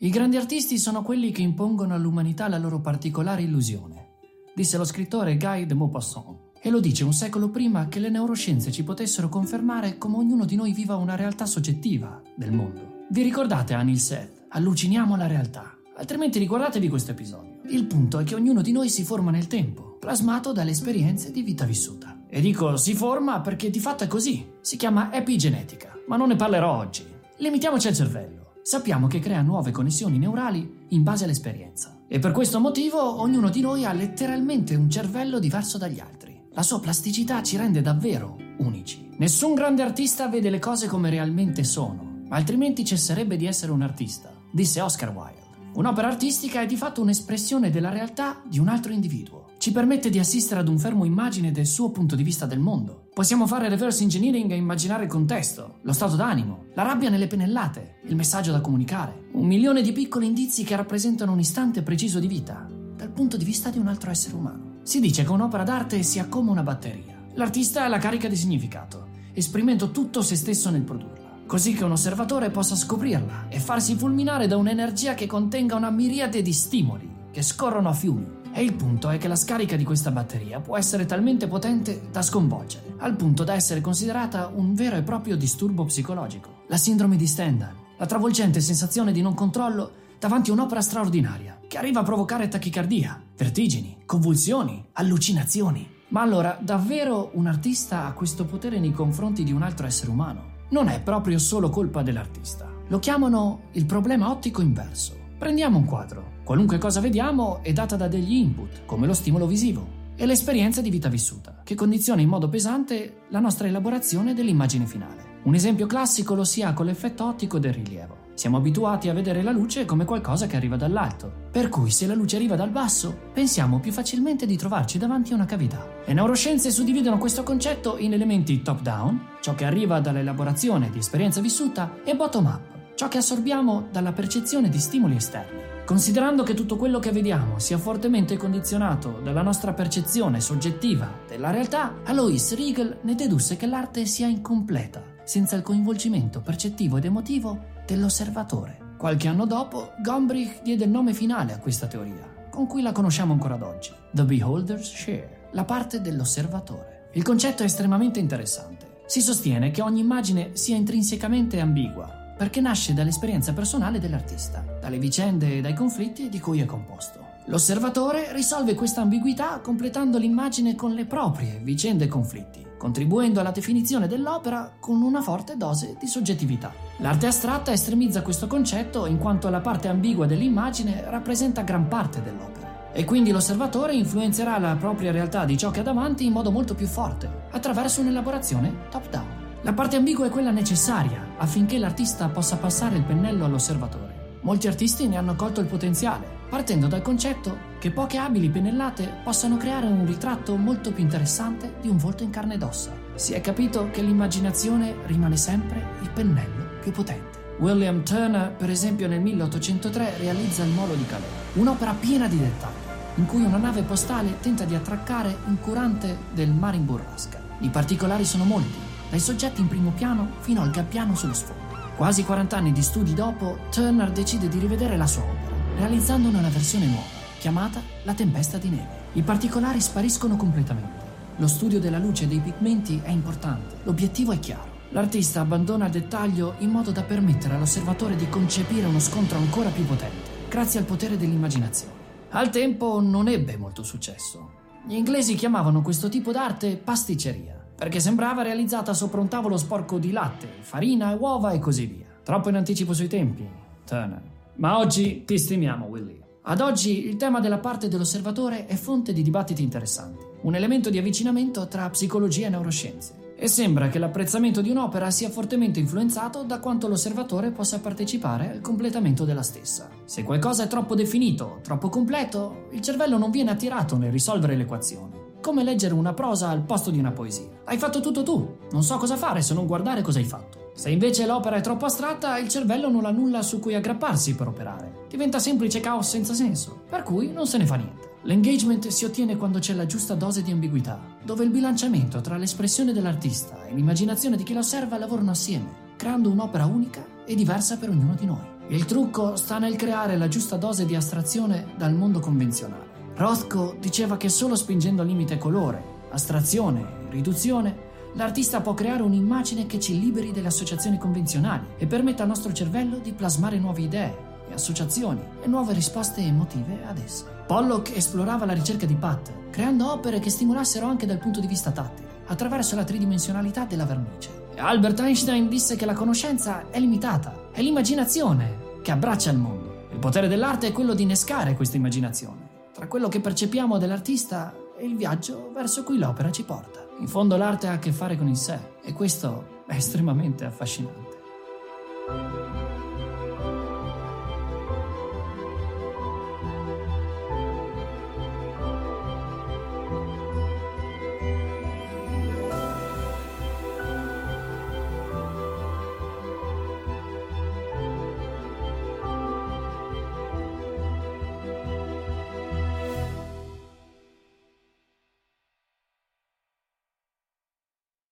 I grandi artisti sono quelli che impongono all'umanità la loro particolare illusione, disse lo scrittore Guy de Maupassant. E lo dice un secolo prima che le neuroscienze ci potessero confermare come ognuno di noi viva una realtà soggettiva del mondo. Vi ricordate Anil Seth? Alluciniamo la realtà. Altrimenti ricordatevi questo episodio. Il punto è che ognuno di noi si forma nel tempo, plasmato dalle esperienze di vita vissuta. E dico si forma perché di fatto è così. Si chiama epigenetica, ma non ne parlerò oggi. Limitiamoci al cervello. Sappiamo che crea nuove connessioni neurali in base all'esperienza. E per questo motivo ognuno di noi ha letteralmente un cervello diverso dagli altri. La sua plasticità ci rende davvero unici. Nessun grande artista vede le cose come realmente sono, altrimenti cesserebbe di essere un artista, disse Oscar Wilde. Un'opera artistica è di fatto un'espressione della realtà di un altro individuo. Ci permette di assistere ad un fermo immagine del suo punto di vista del mondo. Possiamo fare reverse engineering e immaginare il contesto, lo stato d'animo, la rabbia nelle pennellate, il messaggio da comunicare. Un milione di piccoli indizi che rappresentano un istante preciso di vita, dal punto di vista di un altro essere umano. Si dice che un'opera d'arte sia come una batteria. L'artista è la carica di significato, esprimendo tutto se stesso nel produrla, così che un osservatore possa scoprirla e farsi fulminare da un'energia che contenga una miriade di stimoli che scorrono a fiumi. E il punto è che la scarica di questa batteria può essere talmente potente da sconvolgere, al punto da essere considerata un vero e proprio disturbo psicologico. La sindrome di Stendhal, la travolgente sensazione di non controllo davanti a un'opera straordinaria che arriva a provocare tachicardia, vertigini, convulsioni, allucinazioni. Ma allora, davvero un artista ha questo potere nei confronti di un altro essere umano? Non è proprio solo colpa dell'artista. Lo chiamano il problema ottico inverso. Prendiamo un quadro. Qualunque cosa vediamo è data da degli input, come lo stimolo visivo e l'esperienza di vita vissuta, che condiziona in modo pesante la nostra elaborazione dell'immagine finale. Un esempio classico lo si ha con l'effetto ottico del rilievo. Siamo abituati a vedere la luce come qualcosa che arriva dall'alto, per cui se la luce arriva dal basso, pensiamo più facilmente di trovarci davanti a una cavità. Le neuroscienze suddividono questo concetto in elementi top-down, ciò che arriva dall'elaborazione di esperienza vissuta, e bottom-up, ciò che assorbiamo dalla percezione di stimoli esterni. Considerando che tutto quello che vediamo sia fortemente condizionato dalla nostra percezione soggettiva della realtà, Alois Riegel ne dedusse che l'arte sia incompleta senza il coinvolgimento percettivo ed emotivo dell'osservatore. Qualche anno dopo, Gombrich diede il nome finale a questa teoria, con cui la conosciamo ancora ad oggi, The Beholder's Share, la parte dell'osservatore. Il concetto è estremamente interessante. Si sostiene che ogni immagine sia intrinsecamente ambigua, perché nasce dall'esperienza personale dell'artista, dalle vicende e dai conflitti di cui è composto. L'osservatore risolve questa ambiguità completando l'immagine con le proprie vicende e conflitti, contribuendo alla definizione dell'opera con una forte dose di soggettività. L'arte astratta estremizza questo concetto in quanto la parte ambigua dell'immagine rappresenta gran parte dell'opera. E quindi l'osservatore influenzerà la propria realtà di ciò che ha davanti in modo molto più forte, attraverso un'elaborazione top-down. La parte ambigua è quella necessaria affinché l'artista possa passare il pennello all'osservatore. Molti artisti ne hanno colto il potenziale, partendo dal concetto che poche abili pennellate possano creare un ritratto molto più interessante di un volto in carne ed ossa. Si è capito che l'immaginazione rimane sempre il pennello più potente. William Turner, per esempio, nel 1803 realizza Il Molo di Calais, un'opera piena di dettagli, in cui una nave postale tenta di attraccare incurante del mare in burrasca. I particolari sono molti, dai soggetti in primo piano fino al gabbiano sullo sfondo. Quasi 40 anni di studi dopo, Turner decide di rivedere la sua opera, realizzandone una versione nuova, chiamata La tempesta di neve. I particolari spariscono completamente. Lo studio della luce e dei pigmenti è importante, l'obiettivo è chiaro. L'artista abbandona il dettaglio in modo da permettere all'osservatore di concepire uno scontro ancora più potente, grazie al potere dell'immaginazione. Al tempo non ebbe molto successo. Gli inglesi chiamavano questo tipo d'arte pasticceria perché sembrava realizzata sopra un tavolo sporco di latte, farina, uova e così via. Troppo in anticipo sui tempi, Turner. Ma oggi ti stimiamo, Willy. Ad oggi il tema della parte dell'osservatore è fonte di dibattiti interessanti, un elemento di avvicinamento tra psicologia e neuroscienze. E sembra che l'apprezzamento di un'opera sia fortemente influenzato da quanto l'osservatore possa partecipare al completamento della stessa. Se qualcosa è troppo definito, troppo completo, il cervello non viene attirato nel risolvere l'equazione. Come leggere una prosa al posto di una poesia. Hai fatto tutto tu, non so cosa fare se non guardare cosa hai fatto. Se invece l'opera è troppo astratta, il cervello non ha nulla su cui aggrapparsi per operare. Diventa semplice caos senza senso, per cui non se ne fa niente. L'engagement si ottiene quando c'è la giusta dose di ambiguità, dove il bilanciamento tra l'espressione dell'artista e l'immaginazione di chi lo osserva lavorano assieme, creando un'opera unica e diversa per ognuno di noi. Il trucco sta nel creare la giusta dose di astrazione dal mondo convenzionale. Rothko diceva che solo spingendo al limite colore, astrazione riduzione, l'artista può creare un'immagine che ci liberi dalle associazioni convenzionali e permetta al nostro cervello di plasmare nuove idee e associazioni e nuove risposte emotive ad esse. Pollock esplorava la ricerca di Pat, creando opere che stimolassero anche dal punto di vista tattile, attraverso la tridimensionalità della vernice. E Albert Einstein disse che la conoscenza è limitata, è l'immaginazione che abbraccia il mondo. Il potere dell'arte è quello di innescare questa immaginazione, tra quello che percepiamo dell'artista e il viaggio verso cui l'opera ci porta. In fondo l'arte ha a che fare con il sé e questo è estremamente affascinante.